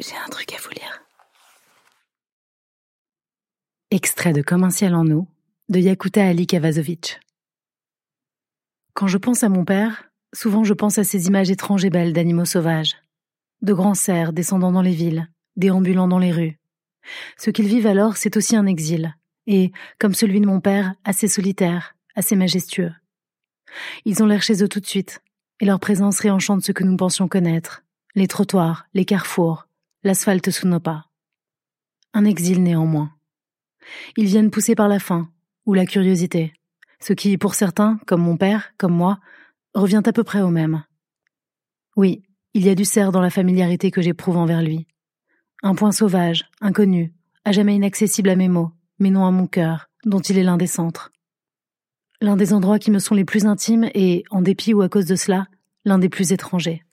J'ai un truc à vous lire. Extrait de Comme un ciel en eau de Yakuta Ali Kavazovic. Quand je pense à mon père, souvent je pense à ces images étranges et belles d'animaux sauvages. De grands cerfs descendant dans les villes, déambulant dans les rues. Ce qu'ils vivent alors, c'est aussi un exil, et, comme celui de mon père, assez solitaire, assez majestueux. Ils ont l'air chez eux tout de suite, et leur présence réenchante ce que nous pensions connaître, les trottoirs, les carrefours, l'asphalte sous nos pas. Un exil néanmoins. Ils viennent poussés par la faim, ou la curiosité, ce qui, pour certains, comme mon père, comme moi, revient à peu près au même. Oui, il y a du cerf dans la familiarité que j'éprouve envers lui. Un point sauvage, inconnu, à jamais inaccessible à mes mots, mais non à mon cœur, dont il est l'un des centres. L'un des endroits qui me sont les plus intimes et, en dépit ou à cause de cela, l'un des plus étrangers.